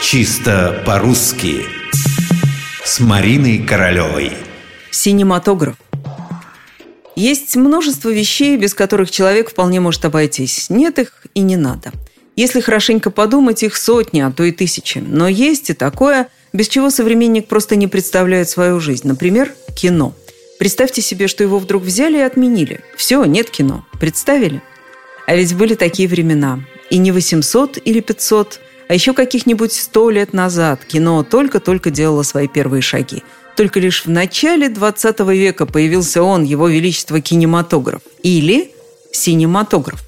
Чисто по-русски С Мариной Королевой Синематограф Есть множество вещей, без которых человек вполне может обойтись. Нет их и не надо. Если хорошенько подумать, их сотни, а то и тысячи. Но есть и такое, без чего современник просто не представляет свою жизнь. Например, кино. Представьте себе, что его вдруг взяли и отменили. Все, нет кино. Представили? А ведь были такие времена. И не 800 или 500, а еще каких-нибудь сто лет назад кино только-только делало свои первые шаги. Только лишь в начале 20 века появился он, его величество кинематограф. Или синематограф.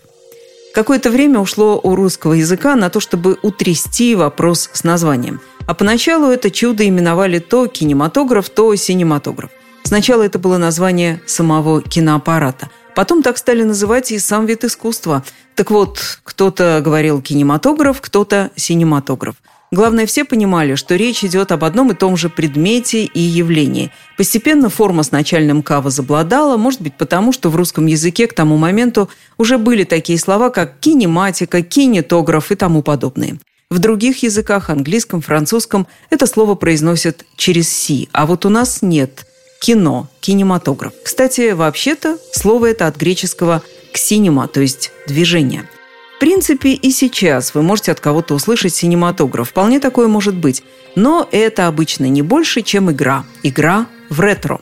Какое-то время ушло у русского языка на то, чтобы утрясти вопрос с названием. А поначалу это чудо именовали то кинематограф, то синематограф. Сначала это было название самого киноаппарата – Потом так стали называть и сам вид искусства. Так вот, кто-то говорил кинематограф, кто-то синематограф. Главное, все понимали, что речь идет об одном и том же предмете и явлении. Постепенно форма с начальным «к» возобладала, может быть, потому что в русском языке к тому моменту уже были такие слова, как кинематика, кинетограф и тому подобные. В других языках, английском, французском, это слово произносят через «си», а вот у нас нет – кино, кинематограф. Кстати, вообще-то слово это от греческого «ксинема», то есть «движение». В принципе, и сейчас вы можете от кого-то услышать синематограф. Вполне такое может быть. Но это обычно не больше, чем игра. Игра в ретро.